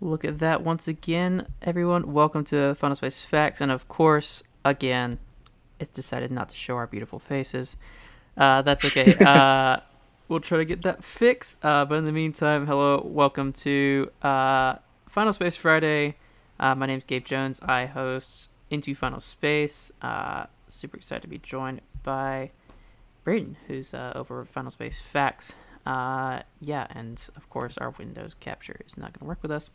Look at that once again, everyone. Welcome to Final Space Facts, and of course, again, it's decided not to show our beautiful faces. Uh, that's okay. uh, we'll try to get that fixed. Uh, but in the meantime, hello, welcome to uh, Final Space Friday. Uh, my name's Gabe Jones. I host Into Final Space. Uh, super excited to be joined by Braden, who's uh, over Final Space Facts. Uh, yeah, and of course, our Windows capture is not going to work with us.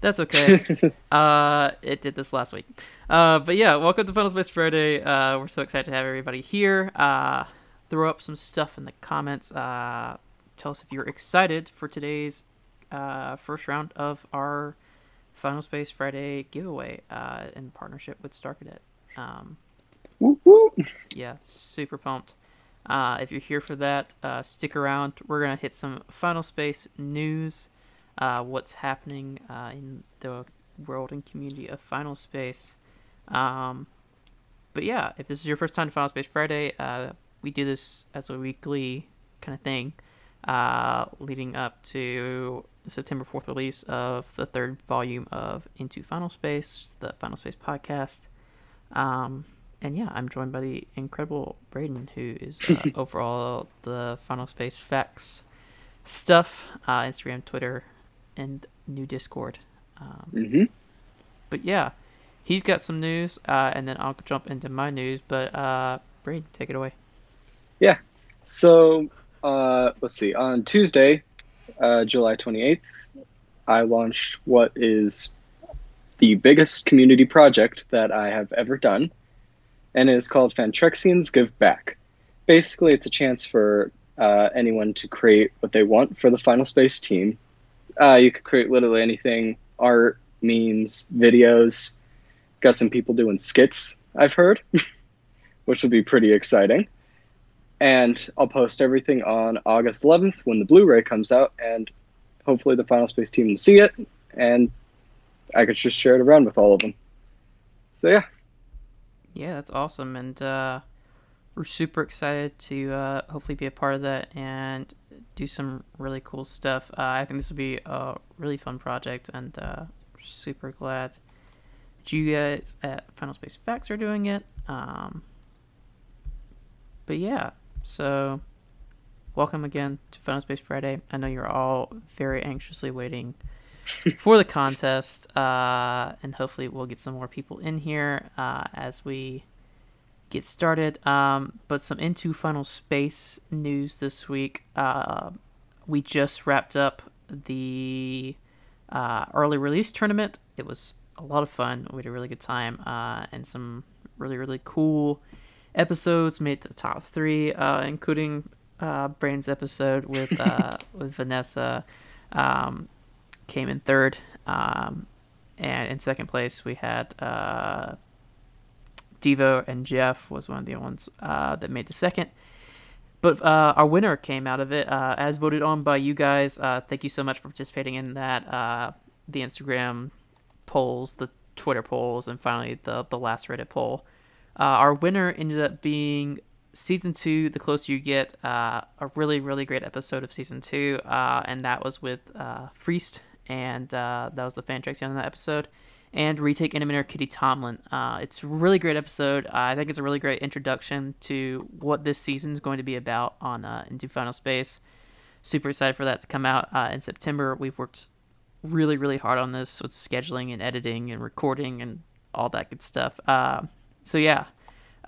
That's okay. uh, it did this last week. Uh, but yeah, welcome to Final Space Friday. Uh, we're so excited to have everybody here. Uh, throw up some stuff in the comments. Uh, tell us if you're excited for today's uh, first round of our Final Space Friday giveaway uh, in partnership with StarCadet. Um, yeah, super pumped. Uh, if you're here for that, uh, stick around. We're gonna hit some Final Space news, uh, what's happening uh, in the world and community of Final Space. Um, but yeah, if this is your first time to Final Space Friday, uh, we do this as a weekly kind of thing, uh, leading up to September 4th release of the third volume of Into Final Space, the Final Space podcast. Um, and yeah, I'm joined by the incredible Braden, who is uh, overall the Final Space Facts stuff, uh, Instagram, Twitter, and new Discord. Um, mm-hmm. But yeah, he's got some news, uh, and then I'll jump into my news. But uh, Braden, take it away. Yeah. So uh, let's see. On Tuesday, uh, July 28th, I launched what is the biggest community project that I have ever done and it is called Fantrexians Give Back. Basically, it's a chance for uh, anyone to create what they want for the Final Space team. Uh, you could create literally anything art, memes, videos. Got some people doing skits, I've heard, which will be pretty exciting. And I'll post everything on August 11th when the Blu ray comes out, and hopefully the Final Space team will see it, and I could just share it around with all of them. So, yeah. Yeah, that's awesome, and uh, we're super excited to uh, hopefully be a part of that and do some really cool stuff. Uh, I think this will be a really fun project, and uh, super glad that you guys at Final Space Facts are doing it. Um, but yeah, so welcome again to Final Space Friday. I know you're all very anxiously waiting for the contest, uh, and hopefully we'll get some more people in here uh, as we get started. Um, but some into Final Space news this week. Uh, we just wrapped up the uh, early release tournament. It was a lot of fun. We had a really good time, uh, and some really really cool episodes made the top three, uh, including Brain's episode with with Vanessa. Um, came in third. Um, and in second place, we had uh, Devo and Jeff was one of the ones uh, that made the second. But uh, our winner came out of it uh, as voted on by you guys. Uh, thank you so much for participating in that. Uh, the Instagram polls, the Twitter polls, and finally the the last Reddit poll. our winner ended up being season two, the closer you get, uh, a really, really great episode of season two, uh, and that was with uh, Freest and uh, that was the fan tracks on that episode. And retake animator Kitty Tomlin. Uh, it's a really great episode. I think it's a really great introduction to what this season is going to be about on uh, Into Final Space. Super excited for that to come out uh, in September. We've worked really, really hard on this with scheduling and editing and recording and all that good stuff. Uh, so yeah,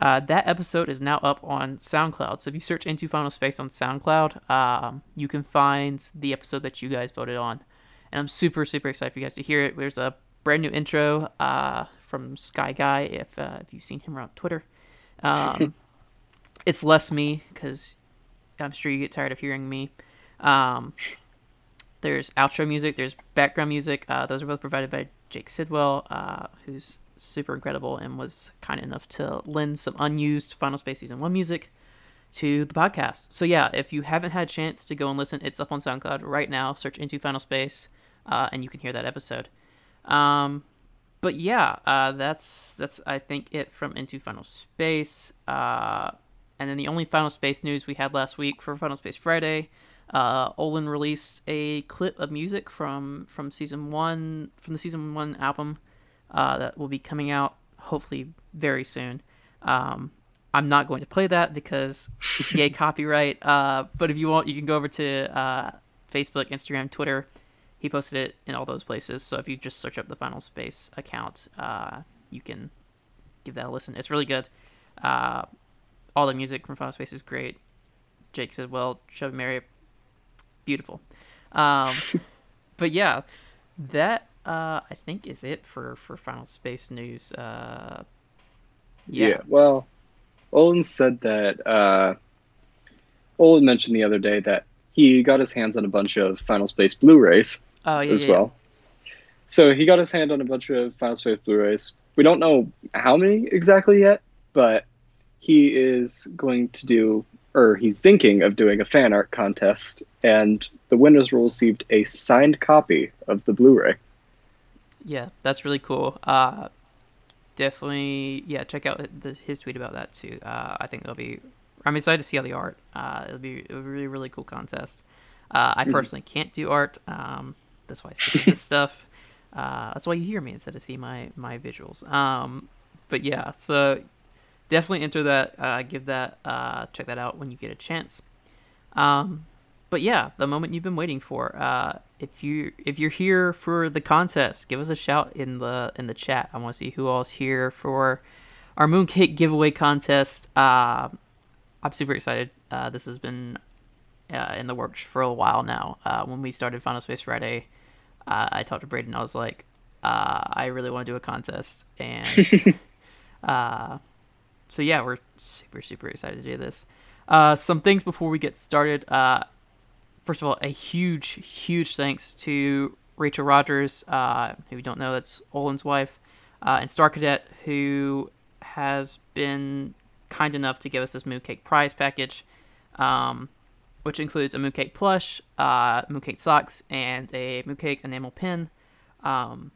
uh, that episode is now up on SoundCloud. So if you search Into Final Space on SoundCloud, um, you can find the episode that you guys voted on and I'm super super excited for you guys to hear it. There's a brand new intro uh, from Sky Guy if uh, if you've seen him around Twitter. Um, it's less me because I'm sure you get tired of hearing me. Um, there's outro music. There's background music. Uh, those are both provided by Jake Sidwell, uh, who's super incredible and was kind enough to lend some unused Final Space Season 1 music to the podcast. So, yeah, if you haven't had a chance to go and listen, it's up on SoundCloud right now. Search Into Final Space uh, and you can hear that episode. Um, but yeah, uh, that's that's I think it from Into Final Space. Uh, and then the only Final Space news we had last week for Final Space Friday uh, Olan released a clip of music from from season one from the season one album uh, that will be coming out hopefully very soon. Um, I'm not going to play that because yay copyright. Uh, but if you want, you can go over to uh, Facebook, Instagram, Twitter. He posted it in all those places. So if you just search up the Final Space account, uh, you can give that a listen. It's really good. Uh, all the music from Final Space is great. Jake said, "Well, Chubby Mary, beautiful." Um, but yeah, that uh, I think is it for for Final Space news. Uh, yeah. yeah. Well, Olan said that. Uh, Olan mentioned the other day that he got his hands on a bunch of Final Space Blu-rays oh, yeah, as yeah, well. So he got his hand on a bunch of Final Space Blu-rays. We don't know how many exactly yet, but he is going to do, or he's thinking of doing a fan art contest, and the winners will receive a signed copy of the Blu-ray. Yeah, that's really cool. Uh, definitely, yeah, check out the, his tweet about that too. Uh, I think it'll be. I'm excited to see all the art. Uh, it'll be a really, really cool contest. Uh, I mm-hmm. personally can't do art. Um, that's why I stick this stuff. Uh, that's why you hear me instead of see my my visuals. Um, but yeah, so definitely enter that. Uh, give that. Uh, check that out when you get a chance. Um, but yeah, the moment you've been waiting for. Uh, if you if you're here for the contest, give us a shout in the in the chat. I want to see who all's here for our mooncake giveaway contest. Uh, I'm super excited. Uh, this has been uh, in the works for a while now. Uh, when we started Final Space Friday, uh, I talked to Braden. I was like, uh, I really want to do a contest, and uh, so yeah, we're super super excited to do this. Uh, some things before we get started. Uh, first of all, a huge, huge thanks to Rachel Rogers, uh, who you don't know, that's Olan's wife, uh, and Star Cadet, who has been kind enough to give us this Mooncake prize package, um, which includes a Mooncake plush, uh, Mooncake socks, and a Mooncake enamel pin. Um,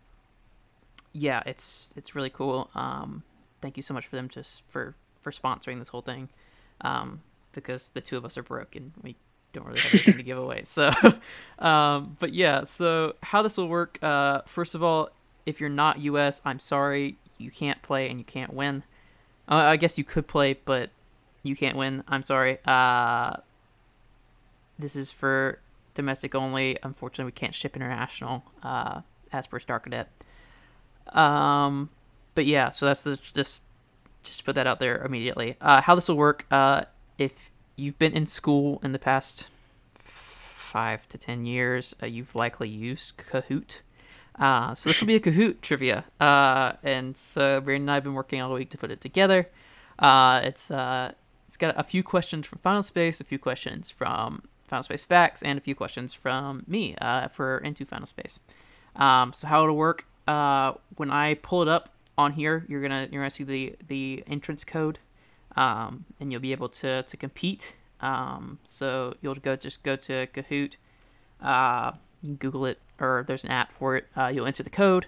yeah, it's it's really cool. Um, thank you so much for them just for for sponsoring this whole thing, um, because the two of us are broke and we don't really have anything to give away. So, um, but yeah, so how this will work, uh, first of all, if you're not US, I'm sorry, you can't play and you can't win. Uh, I guess you could play, but you can't win. I'm sorry. Uh, this is for domestic only. Unfortunately, we can't ship international, uh, as per Star Cadet. Um, but yeah, so that's the, just just put that out there immediately. Uh, how this will work? Uh, if you've been in school in the past five to ten years, uh, you've likely used Kahoot. Uh, so this will be a Kahoot trivia, uh, and so Brandon and I have been working all week to put it together. Uh, it's uh, it's got a few questions from Final Space, a few questions from Final Space Facts, and a few questions from me uh, for Into Final Space. Um, so how it'll work? Uh, when I pull it up on here, you're gonna you're gonna see the the entrance code um, and you'll be able to to compete. Um, so you'll go just go to Kahoot, uh, Google it, or there's an app for it. Uh, you'll enter the code.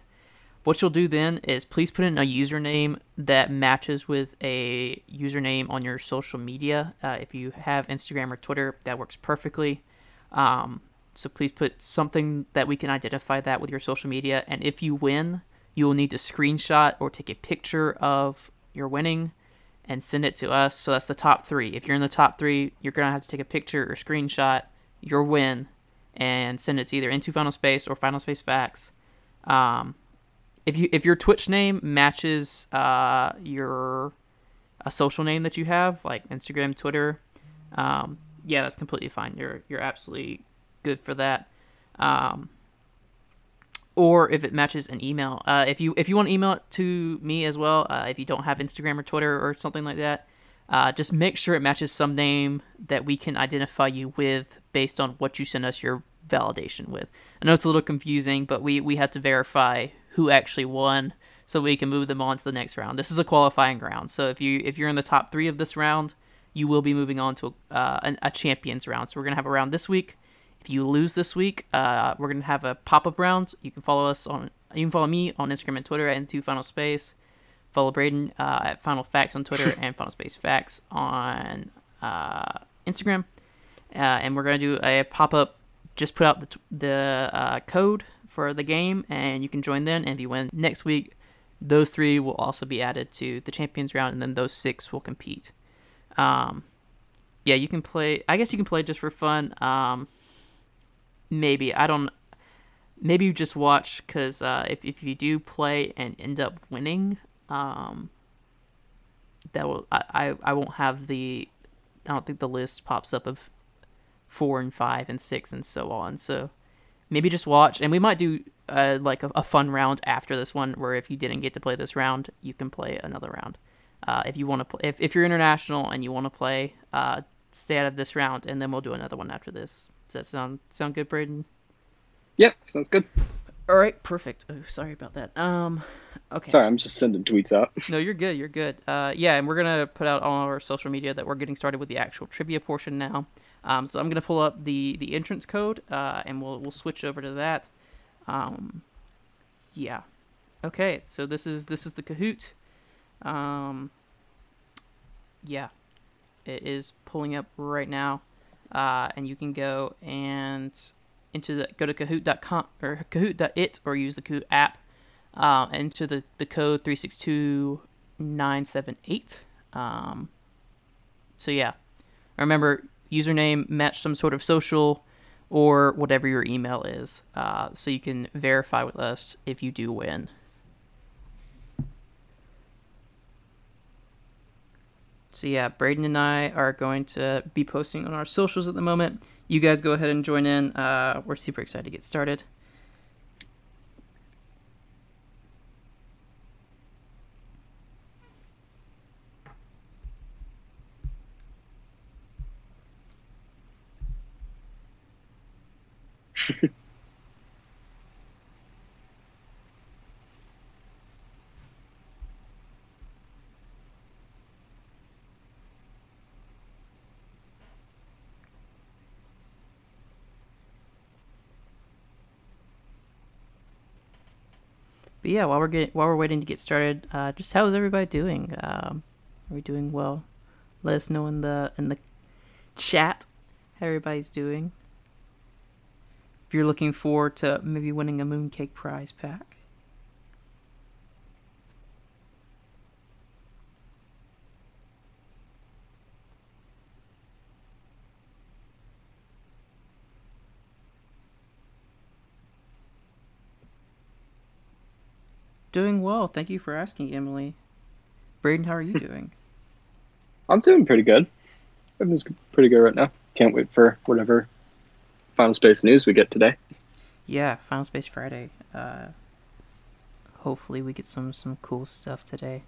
What you'll do then is please put in a username that matches with a username on your social media. Uh, if you have Instagram or Twitter, that works perfectly. Um, so please put something that we can identify that with your social media. And if you win, you will need to screenshot or take a picture of your winning and send it to us. So that's the top three. If you're in the top three, you're gonna have to take a picture or screenshot your win and send it to either into Final Space or Final Space Facts. Um, if you if your Twitch name matches uh, your a social name that you have, like Instagram, Twitter, um, yeah, that's completely fine. You're you're absolutely good for that. Um, or if it matches an email. Uh, if you if you want to email it to me as well, uh, if you don't have Instagram or Twitter or something like that, uh, just make sure it matches some name that we can identify you with based on what you send us your validation with. I know it's a little confusing, but we we had to verify who actually won so we can move them on to the next round. This is a qualifying round, so if you if you're in the top three of this round, you will be moving on to uh, a, a champions round. So we're gonna have a round this week if you lose this week, uh, we're gonna have a pop up round. You can follow us on. You can follow me on Instagram and Twitter at Into Final Space. Follow Braden uh, at Final Facts on Twitter and Final Space Facts on uh, Instagram. uh, and we're gonna do a pop up. Just put out the t- the uh, code for the game, and you can join then. And if you win next week, those three will also be added to the champions round, and then those six will compete. Um, yeah, you can play. I guess you can play just for fun. Um, maybe I don't. Maybe you just watch because uh, if if you do play and end up winning, um, that will I, I I won't have the. I don't think the list pops up of four and five and six and so on. So maybe just watch, and we might do uh, like a, a, fun round after this one, where if you didn't get to play this round, you can play another round. Uh, if you want to, play, if if you're international and you want to play, uh, stay out of this round, and then we'll do another one after this. Does that sound sound good, Braden? Yep, sounds good. All right, perfect. Oh, sorry about that. Um, okay. Sorry, I'm just sending tweets out. No, you're good. You're good. Uh, yeah, and we're gonna put out on our social media that we're getting started with the actual trivia portion now. Um, so I'm gonna pull up the the entrance code, uh, and we'll we'll switch over to that. Um, yeah. Okay. So this is this is the Kahoot. Um, yeah, it is pulling up right now, uh, and you can go and into the go to Kahoot.com or Kahoot.it or use the Kahoot app. Uh, into the the code three six two nine seven eight. Um, so yeah, remember username match some sort of social or whatever your email is uh, so you can verify with us if you do win. So yeah, Braden and I are going to be posting on our socials at the moment. You guys go ahead and join in. Uh, we're super excited to get started. But yeah, while we're getting while we're waiting to get started, uh, just how is everybody doing? Um, are we doing well? Let us know in the in the chat how everybody's doing. If you're looking forward to maybe winning a mooncake prize pack. Doing well. Thank you for asking, Emily. Braden, how are you doing? I'm doing pretty good. Everything's pretty good right now. Can't wait for whatever Final Space news we get today. Yeah, Final Space Friday. Uh, hopefully, we get some some cool stuff today.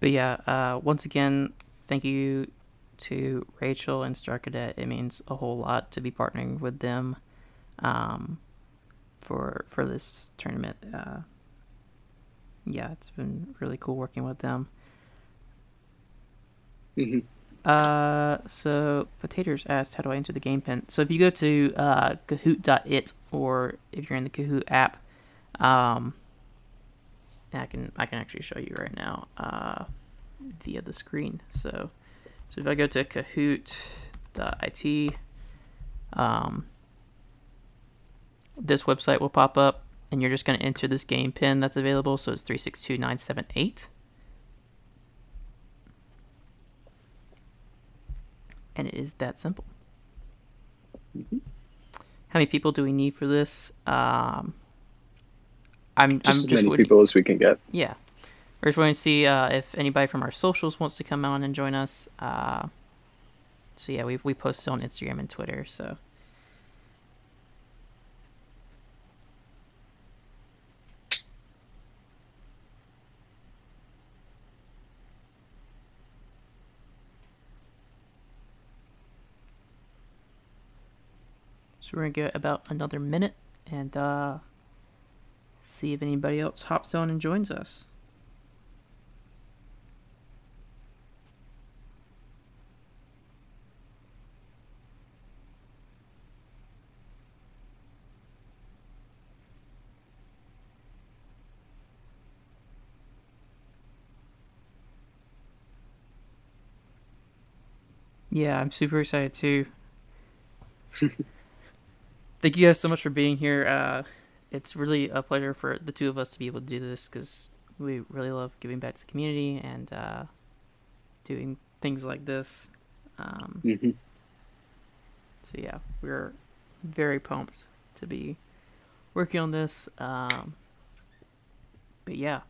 But yeah, uh, once again, thank you to Rachel and Star Cadet. It means a whole lot to be partnering with them um, for for this tournament. Uh, yeah, it's been really cool working with them. Mm-hmm. Uh, so Potatoes asked, "How do I enter the game pin?" So if you go to uh, Kahoot.it or if you're in the Kahoot app, um, I can I can actually show you right now uh, via the screen. So so if I go to Kahoot.it, um, this website will pop up, and you're just going to enter this game pin that's available. So it's three six two nine seven eight. And it is that simple. Mm-hmm. How many people do we need for this? Um, I'm just I'm as many people as we can get. Yeah, we're just going to see uh, if anybody from our socials wants to come on and join us. Uh, so yeah, we we post on Instagram and Twitter. So. So we're gonna get about another minute, and uh, see if anybody else hops on and joins us. Yeah, I'm super excited too. Thank you guys so much for being here. Uh, it's really a pleasure for the two of us to be able to do this because we really love giving back to the community and uh, doing things like this. Um, hmm so yeah, we're very pumped to be working on this. Um, but yeah.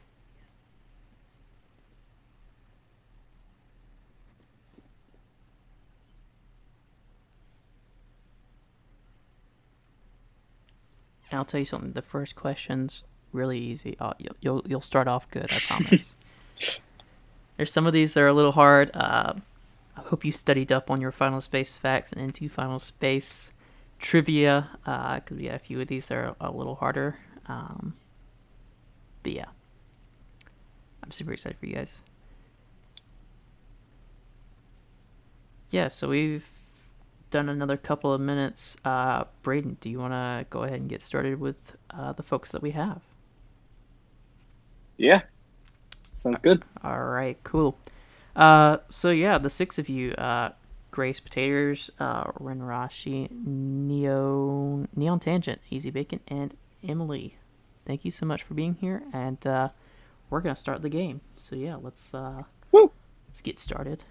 And I'll tell you something. The first question's really easy. Uh, you'll, you'll you'll start off good. I promise. There's some of these that are a little hard. Uh, I hope you studied up on your Final Space facts and into Final Space trivia, because we have a few of these that are a little harder. Um, but yeah, I'm super excited for you guys. Yeah, so we've done another couple of minutes. Uh, Braden, do you want to go ahead and get started with uh, the folks that we have? Yeah. Sounds good. All right, cool. Uh, so yeah, the six of you, uh, Grace Potatoes, uh, Renrashi, Neo, Neon Tangent, Easy Bacon, and Emily. Thank you so much for being here, and uh, we're gonna start the game. So yeah, let's uh, Woo. let's get started.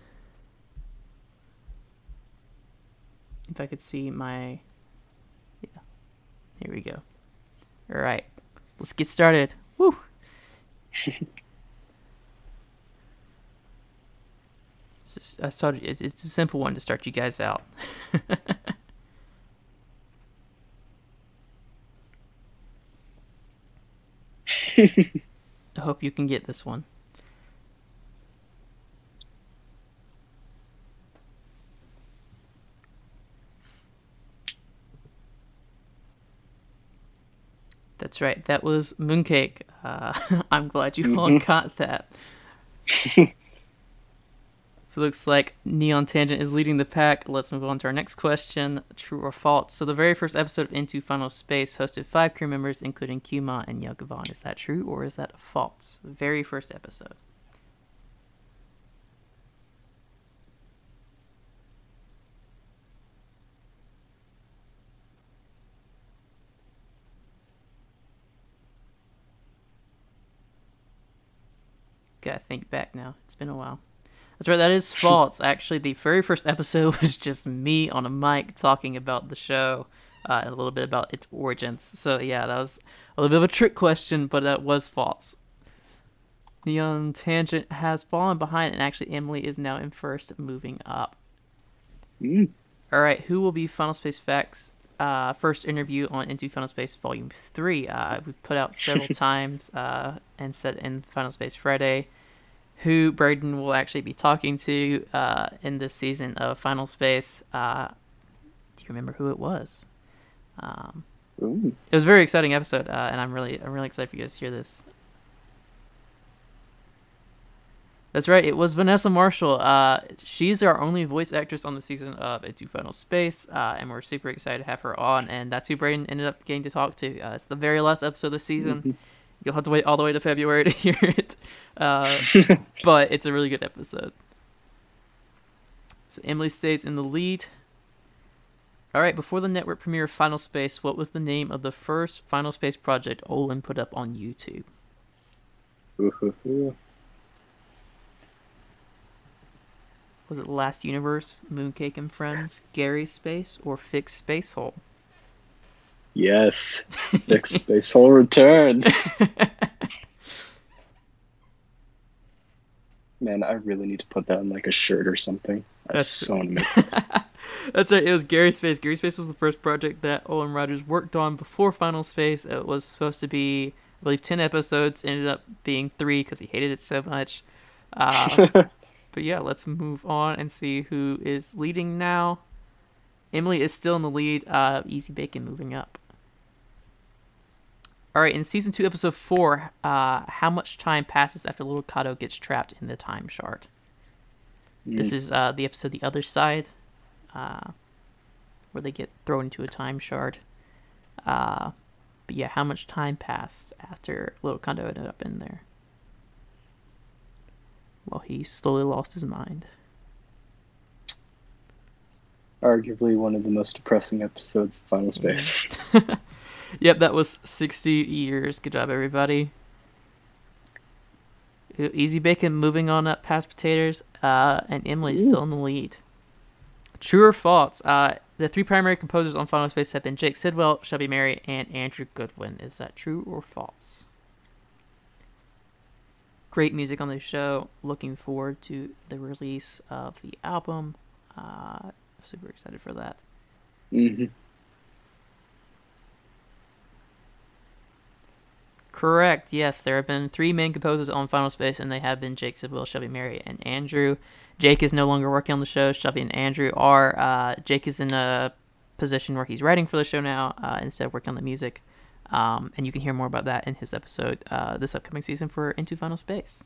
If I could see my, yeah, here we go. All right, let's get started. Woo. Just- I started. It's, it's a simple one to start you guys out. I hope you can get this one. That's right. That was Mooncake. Uh, I'm glad you all got that. So it looks like Neon Tangent is leading the pack. Let's move on to our next question true or false. So, the very first episode of Into Final Space hosted five crew members, including Kuma and Yagavon. Is that true or is that false? The very first episode. Gotta think back now. It's been a while. That's right. That is false. Actually, the very first episode was just me on a mic talking about the show uh, and a little bit about its origins. So yeah, that was a little bit of a trick question, but that was false. Neon Tangent has fallen behind, and actually Emily is now in first, moving up. Mm. All right, who will be Final Space Facts? Uh, first interview on Into Final Space Volume Three. Uh, we put out several times uh, and said in Final Space Friday who Braden will actually be talking to uh, in this season of Final Space. Uh, do you remember who it was? Um, it was a very exciting episode, uh, and I'm really, I'm really excited for you guys to hear this. That's right. It was Vanessa Marshall. Uh, she's our only voice actress on the season of Into Final Space, uh, and we're super excited to have her on. And that's who Braden ended up getting to talk to. Uh, it's the very last episode of the season. You'll have to wait all the way to February to hear it, uh, but it's a really good episode. So Emily stays in the lead. All right. Before the network premiere of Final Space, what was the name of the first Final Space project Olan put up on YouTube? Was it Last Universe, Mooncake and Friends, Gary Space, or Fixed Space Hole? Yes. Fixed Space Hole returns. Man, I really need to put that on like a shirt or something. That's, That's- so amazing. That's right. It was Gary Space. Gary Space was the first project that Olan Rogers worked on before Final Space. It was supposed to be, I believe, ten episodes. Ended up being three because he hated it so much. Uh, but yeah, let's move on and see who is leading now. Emily is still in the lead. Uh, Easy Bacon moving up. All right, in season two, episode four, uh, how much time passes after Little Cato gets trapped in the time shard? This is uh, the episode The Other Side, uh, where they get thrown into a time shard. Uh, but yeah, how much time passed after Little Cato ended up in there? Well, he slowly lost his mind. Arguably one of the most depressing episodes of Final Space. Yep, that was 60 years. Good job, everybody. Easy Bacon moving on up past potatoes, uh, and Emily's still in the lead. True or false? Uh, the three primary composers on Final Space have been Jake Sidwell, Shelby Merry, and Andrew Goodwin. Is that true or false? Great music on the show. Looking forward to the release of the album. Uh, super excited for that. hmm Correct. Yes, there have been three main composers on Final Space, and they have been Jake Sidwell, Shelby Merry, and Andrew. Jake is no longer working on the show. Shelby and Andrew are. Uh, Jake is in a position where he's writing for the show now uh, instead of working on the music. Um, and you can hear more about that in his episode uh, this upcoming season for Into Final Space.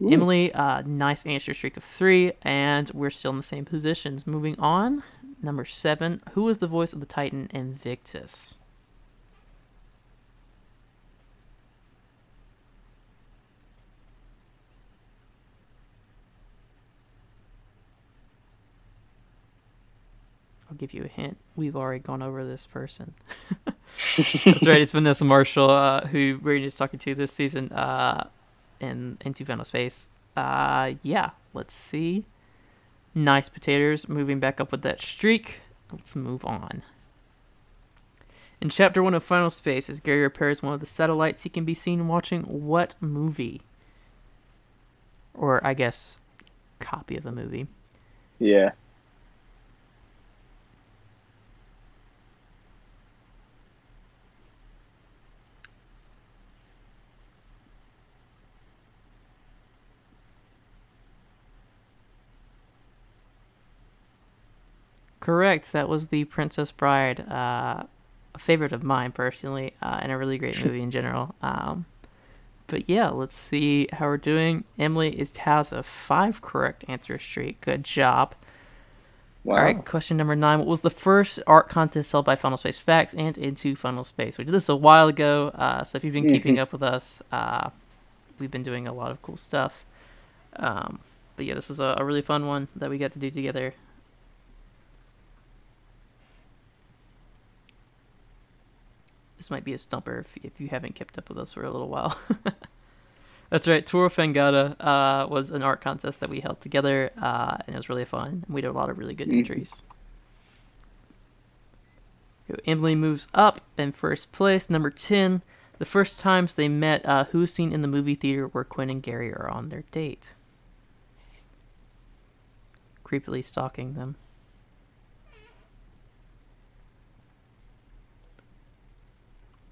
Ooh. Emily, uh, nice answer streak of three, and we're still in the same positions. Moving on, number seven. Who is the voice of the Titan Invictus? I'll give you a hint. We've already gone over this person. That's right. It's Vanessa Marshall, uh, who we're just talking to this season uh, in Into Final Space. Uh, yeah, let's see. Nice potatoes. Moving back up with that streak. Let's move on. In chapter one of Final Space, as Gary repairs one of the satellites, he can be seen watching what movie? Or, I guess, copy of the movie. Yeah. Correct. That was the Princess Bride, uh, a favorite of mine personally, uh, and a really great movie in general. Um, but yeah, let's see how we're doing. Emily is has a five correct answer streak. Good job. Wow. All right, question number nine. What was the first art contest held by Final Space Facts and Into Final Space? We did this a while ago, uh, so if you've been keeping up with us, uh, we've been doing a lot of cool stuff. Um, but yeah, this was a, a really fun one that we got to do together. This might be a stumper if, if you haven't kept up with us for a little while. That's right. Tour of Fangata uh, was an art contest that we held together, uh, and it was really fun. We did a lot of really good Mhm. entries. Emily moves up in first place, number 10. The first times they met, uh, who's seen in the movie theater where Quinn and Gary are on their date? Creepily stalking them.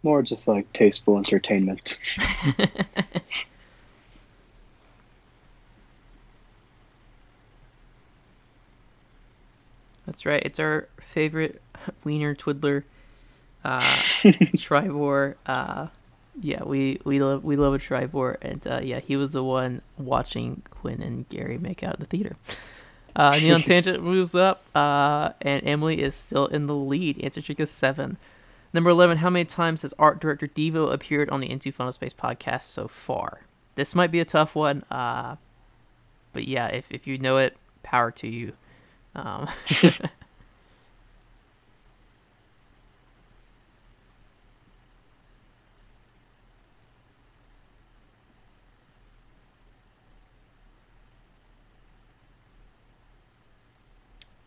More just like tasteful entertainment. That's right. It's our favorite wiener twiddler, uh, Tribore. Uh, yeah, we we love we love a Tribore, and uh, yeah, he was the one watching Quinn and Gary make out in the theater. Uh, Neon Tangent moves up, uh, and Emily is still in the lead. Answer trick is seven. Number eleven. How many times has art director Devo appeared on the Into Final Space podcast so far? This might be a tough one, uh, but yeah, if if you know it, power to you. Um,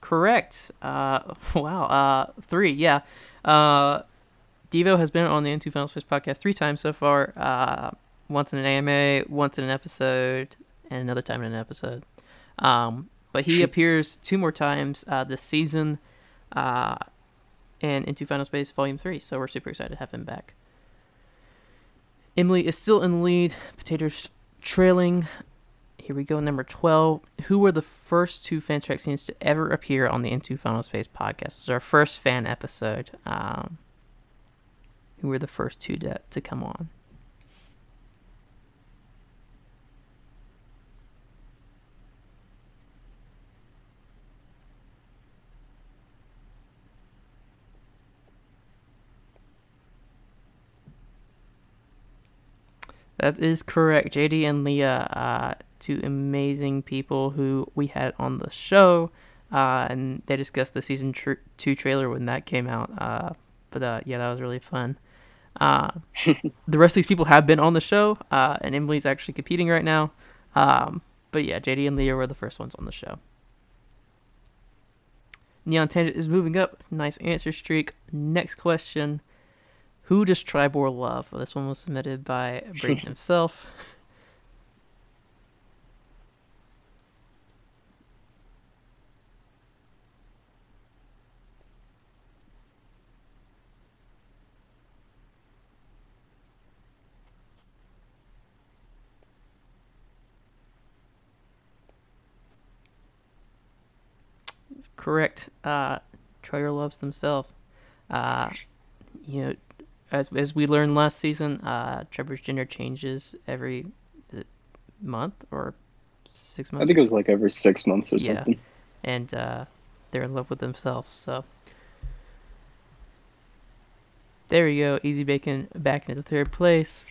correct. Uh, wow. Uh, three. Yeah. Uh, Devo has been on the Into Final Space podcast three times so far. Uh, once in an AMA, once in an episode, and another time in an episode. Um, but he appears two more times uh, this season uh, and into Final Space Volume 3, so we're super excited to have him back. Emily is still in the lead, Potatoes trailing. Here we go, number 12. Who were the first two Fantrexians to ever appear on the Into Final Space podcast? This is our first fan episode. Um, who were the first two to, to come on. That is correct. JD and Leah, uh, two amazing people who we had on the show, uh, and they discussed the season tr- two trailer when that came out. Uh, but uh, yeah, that was really fun. Uh, the rest of these people have been on the show, uh, and Emily's actually competing right now. Um, but yeah, JD and Leah were the first ones on the show. Neon Tangent is moving up. Nice answer streak. Next question. Who does Tribore love? Well, this one was submitted by Braden himself. Correct. Uh, Tribore loves himself. Uh, you know, as as we learned last season, uh, Tribore's gender changes every month or six months. I think it was like every six months or yeah. something. And uh, they're in love with themselves. So there we go. Easy Bacon back into third place.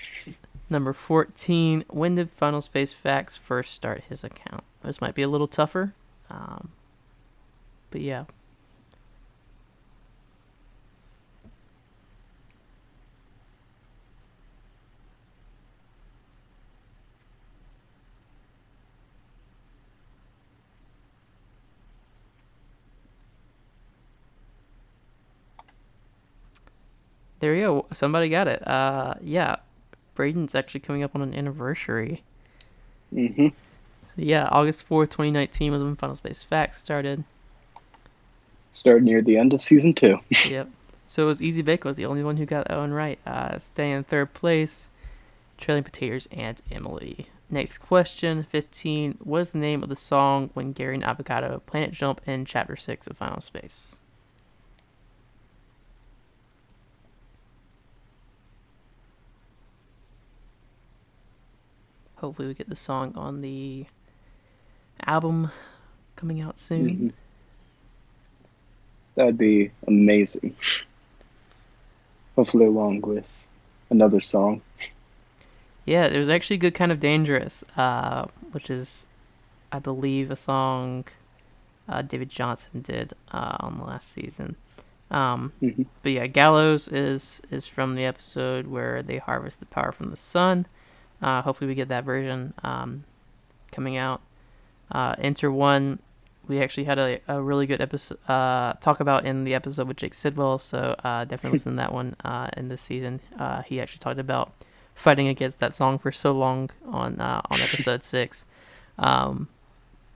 Number 14. When did Final Space Facts first start his account? This might be a little tougher. Um, but yeah, There you go. Somebody got it. Uh, yeah, Braden's actually coming up on an anniversary. Mm-hmm. So yeah, August fourth, twenty nineteen, was when Final Space Facts started. Started near the end of season two. yep. So it was Easy Bake was the only one who got that one right. Uh, staying in third place, trailing Potatoes and Emily. Next question, 15. What is the name of the song when Gary and Avocado planet jump in Chapter 6 of Final Space? Hopefully, we get the song on the album coming out soon. Mm-hmm. That'd be amazing. Hopefully, along with another song. Yeah, there's actually good kind of dangerous, uh, which is, I believe, a song uh, David Johnson did uh, on the last season. Um, mm-hmm. But yeah, Gallows is is from the episode where they harvest the power from the sun. Uh, hopefully, we get that version um, coming out. Uh, Enter One, we actually had a, a really good episode uh, talk about in the episode with Jake Sidwell, so uh, definitely listen to that one uh, in this season. Uh, he actually talked about fighting against that song for so long on uh, on episode six. Um,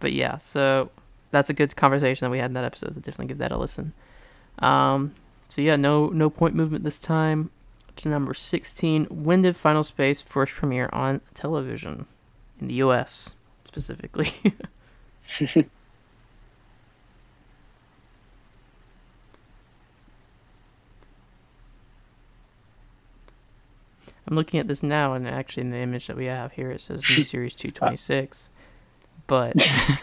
but yeah, so that's a good conversation that we had in that episode. So definitely give that a listen. Um, so yeah, no no point movement this time to number 16. When did Final Space first premiere on television? In the US, specifically. I'm looking at this now, and actually, in the image that we have here, it says New Series 226. But.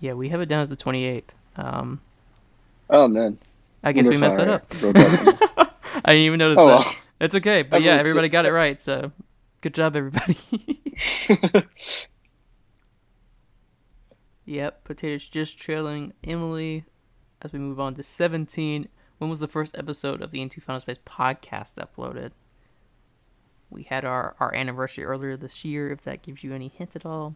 yeah, we have it down as the 28th. Um, oh, man. I guess we messed that up. I didn't even notice oh, that. Well. It's okay, but yeah, everybody got it right. So, good job, everybody. yep, potatoes just trailing Emily. As we move on to 17, when was the first episode of the Into Final Space podcast uploaded? We had our, our anniversary earlier this year, if that gives you any hint at all.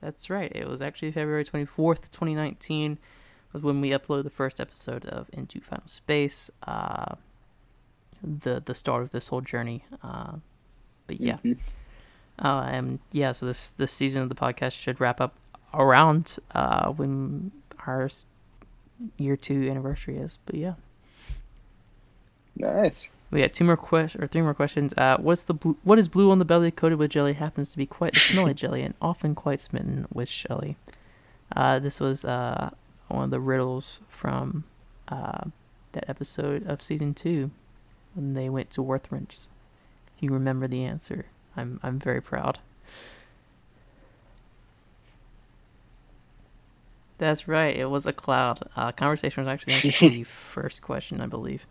That's right. It was actually February 24th, 2019 was when we uploaded the first episode of Into Final Space. Uh, the the start of this whole journey. Uh, but yeah. Mm-hmm. Uh, and yeah, so this this season of the podcast should wrap up around uh, when our year two anniversary is. But yeah. Nice. We got two more questions or three more questions. Uh, what's the blue, what is blue on the belly coated with jelly happens to be quite smelly jelly and often quite smitten with Shelly. Uh, this was uh, one of the riddles from uh, that episode of season two when they went to Worthrinch. If you remember the answer, I'm I'm very proud. That's right. It was a cloud. Uh, conversation was actually the first question, I believe.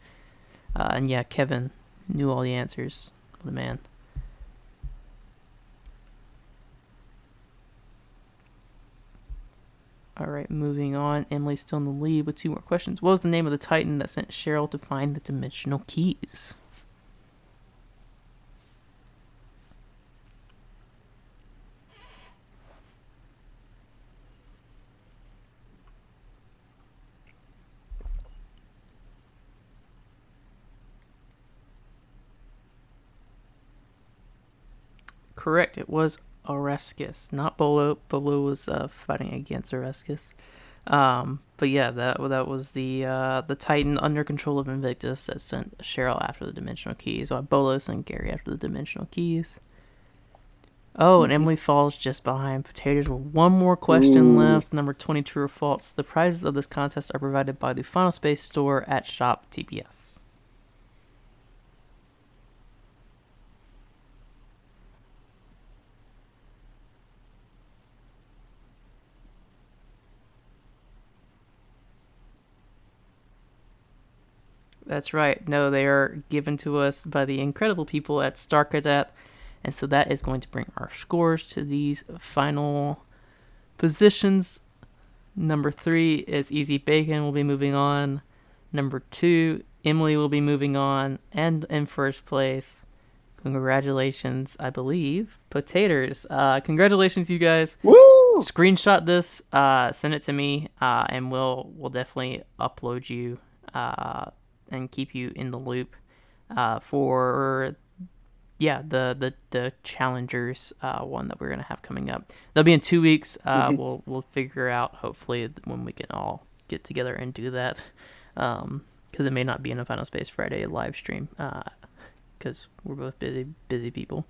Uh, and yeah, Kevin knew all the answers. The man. All right, moving on. Emily's still in the lead with two more questions. What was the name of the Titan that sent Cheryl to find the dimensional keys? Correct. It was Oreskes, not Bolo. Bolo was uh, fighting against Oreskes. Um, but yeah, that that was the uh, the Titan under control of Invictus that sent Cheryl after the Dimensional Keys, while Bolo sent Gary after the Dimensional Keys. Oh, and Emily falls just behind Potatoes with one more question Ooh. left. Number 20 true or false. The prizes of this contest are provided by the Final Space store at Shop TBS. That's right. No, they are given to us by the incredible people at Star Cadet. And so that is going to bring our scores to these final positions. Number three is Easy Bacon will be moving on. Number two, Emily will be moving on. And in first place, congratulations, I believe, Potatoes. Uh, congratulations, you guys. Woo! Screenshot this, uh, send it to me, uh, and we'll we'll definitely upload you uh, and keep you in the loop uh, for yeah the the the challengers uh, one that we're gonna have coming up. That'll be in two weeks. Uh, mm-hmm. We'll we'll figure out hopefully when we can all get together and do that. Um, because it may not be in a Final Space Friday live stream. Because uh, we're both busy busy people.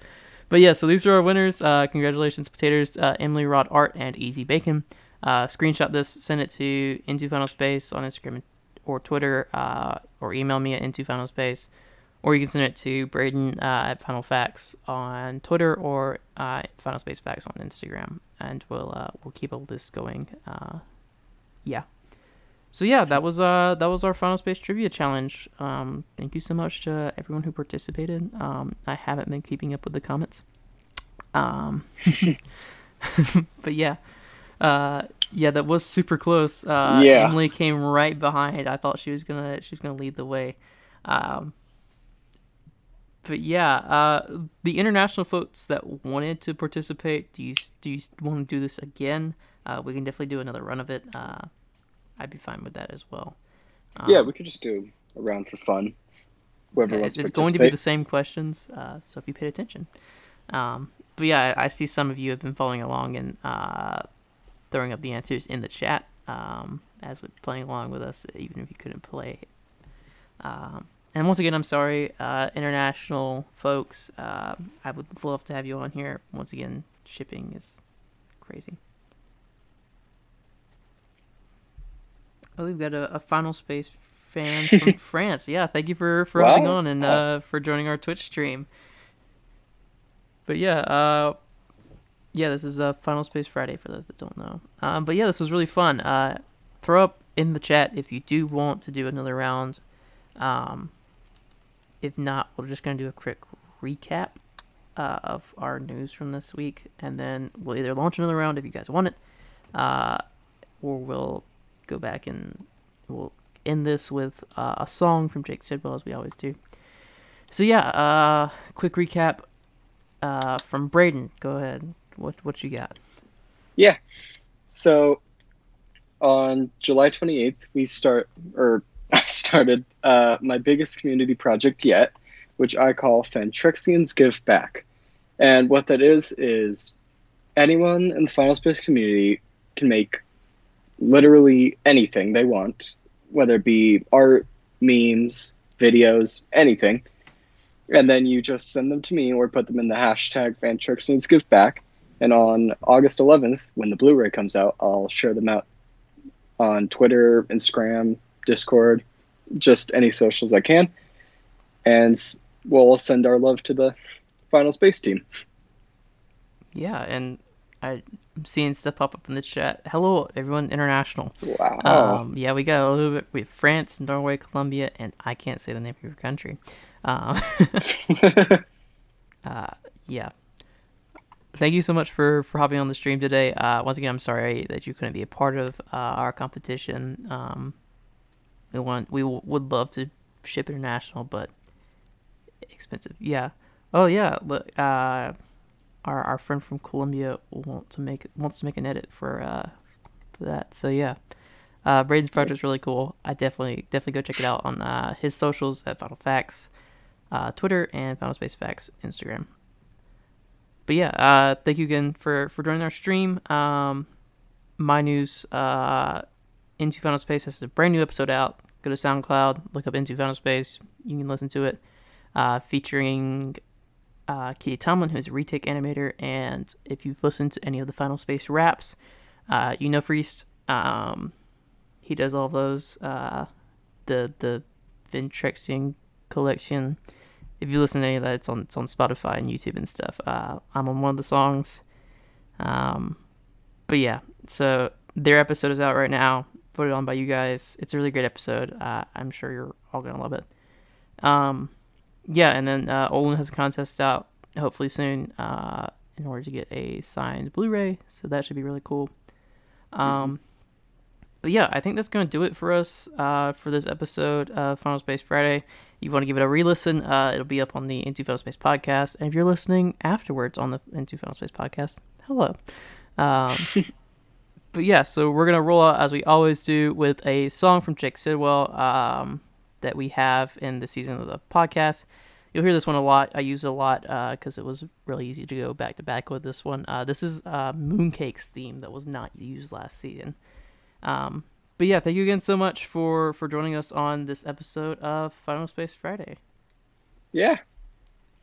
But yeah, so these are our winners. Uh, congratulations, potatoes, uh, Emily Rod Art, and Easy Bacon. Uh, screenshot this, send it to Into Final Space on Instagram or Twitter, uh, or email me at into final space, or you can send it to Braden uh, at Final Facts on Twitter or uh, Final Space Facts on Instagram, and we'll uh, we'll keep all this going. Uh, yeah. So yeah, that was uh that was our Final Space trivia challenge. Um, thank you so much to everyone who participated. Um, I haven't been keeping up with the comments. Um, but yeah. Uh, yeah, that was super close. Uh, yeah. Emily came right behind. I thought she was gonna she was gonna lead the way. Um, but yeah, uh, the international folks that wanted to participate, do you do you want to do this again? Uh, we can definitely do another run of it. Uh, I'd be fine with that as well. Um, yeah, we could just do a round for fun. Whoever wants it's going to be the same questions, uh, so if you paid attention. Um, but yeah, I, I, see some of you have been following along and uh, throwing up the answers in the chat um, as with playing along with us, even if you couldn't play. Um, and once again, I'm sorry, uh, international folks. Uh, I would love to have you on here. Once again, shipping is crazy. Oh, we've got a, a Final Space fan from France. Yeah, thank you for for wow. hopping on and uh, for joining our Twitch stream. But yeah, uh, yeah, this is a uh, Final Space Friday for those that don't know. Um, but yeah, this was really fun. Uh, throw up in the chat if you do want to do another round. Um, if not, we're just gonna do a quick recap uh, of our news from this week, and then we'll either launch another round if you guys want it, uh, or we'll go back and we'll end this with uh, a song from Jake Sidwell as we always do. So yeah, uh, quick recap uh, from Braden. Go ahead. What what you got? Yeah. So on July 28th, we start or I started uh, my biggest community project yet, which I call Fantrexians Give Back. And what that is is anyone in the Final Space community can make literally anything they want, whether it be art, memes, videos, anything. And then you just send them to me or put them in the hashtag Fantrexians Give Back. And on August 11th, when the Blu ray comes out, I'll share them out on Twitter, Instagram, Discord, just any socials I can. And we'll send our love to the Final Space team. Yeah, and I'm seeing stuff pop up in the chat. Hello, everyone, international. Wow. Um, yeah, we got a little bit. We have France, Norway, Colombia, and I can't say the name of your country. Um, uh, yeah. Thank you so much for for hopping on the stream today. Uh, once again, I'm sorry that you couldn't be a part of uh, our competition. Um, we want we w- would love to ship international, but expensive. Yeah. Oh yeah. Look, uh, our our friend from Colombia wants to make wants to make an edit for uh for that. So yeah. Uh, Braden's project is really cool. I definitely definitely go check it out on uh, his socials at Final Facts, uh, Twitter, and Final Space Facts Instagram. But yeah, uh, thank you again for for joining our stream. Um, my news, uh, Into Final Space has a brand new episode out. Go to SoundCloud, look up Into Final Space. You can listen to it, uh, featuring uh, Kitty Tomlin, who's a retake animator. And if you've listened to any of the Final Space raps, uh, you know Freest. Um, he does all of those. Uh, the the Ventrexian collection. If you listen to any of that, it's on it's on Spotify and YouTube and stuff. Uh, I'm on one of the songs. Um, but yeah, so their episode is out right now, voted on by you guys. It's a really great episode. Uh, I'm sure you're all gonna love it. Um, yeah, and then uh, Olan has a contest out hopefully soon uh, in order to get a signed Blu-ray, so that should be really cool. Um, but yeah, I think that's to do it for us uh, for this episode of Final Space Friday. You want to give it a re-listen? Uh, it'll be up on the Into Final Space podcast, and if you're listening afterwards on the Into Final Space podcast, hello. Um, but yeah, so we're gonna roll out as we always do with a song from Jake Sidwell um, that we have in the season of the podcast. You'll hear this one a lot. I use it a lot because uh, it was really easy to go back to back with this one. Uh, this is uh, Mooncake's theme that was not used last season. Um, but yeah, thank you again so much for for joining us on this episode of Final Space Friday. Yeah.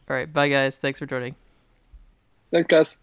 All right, bye guys. Thanks for joining. Thanks, guys.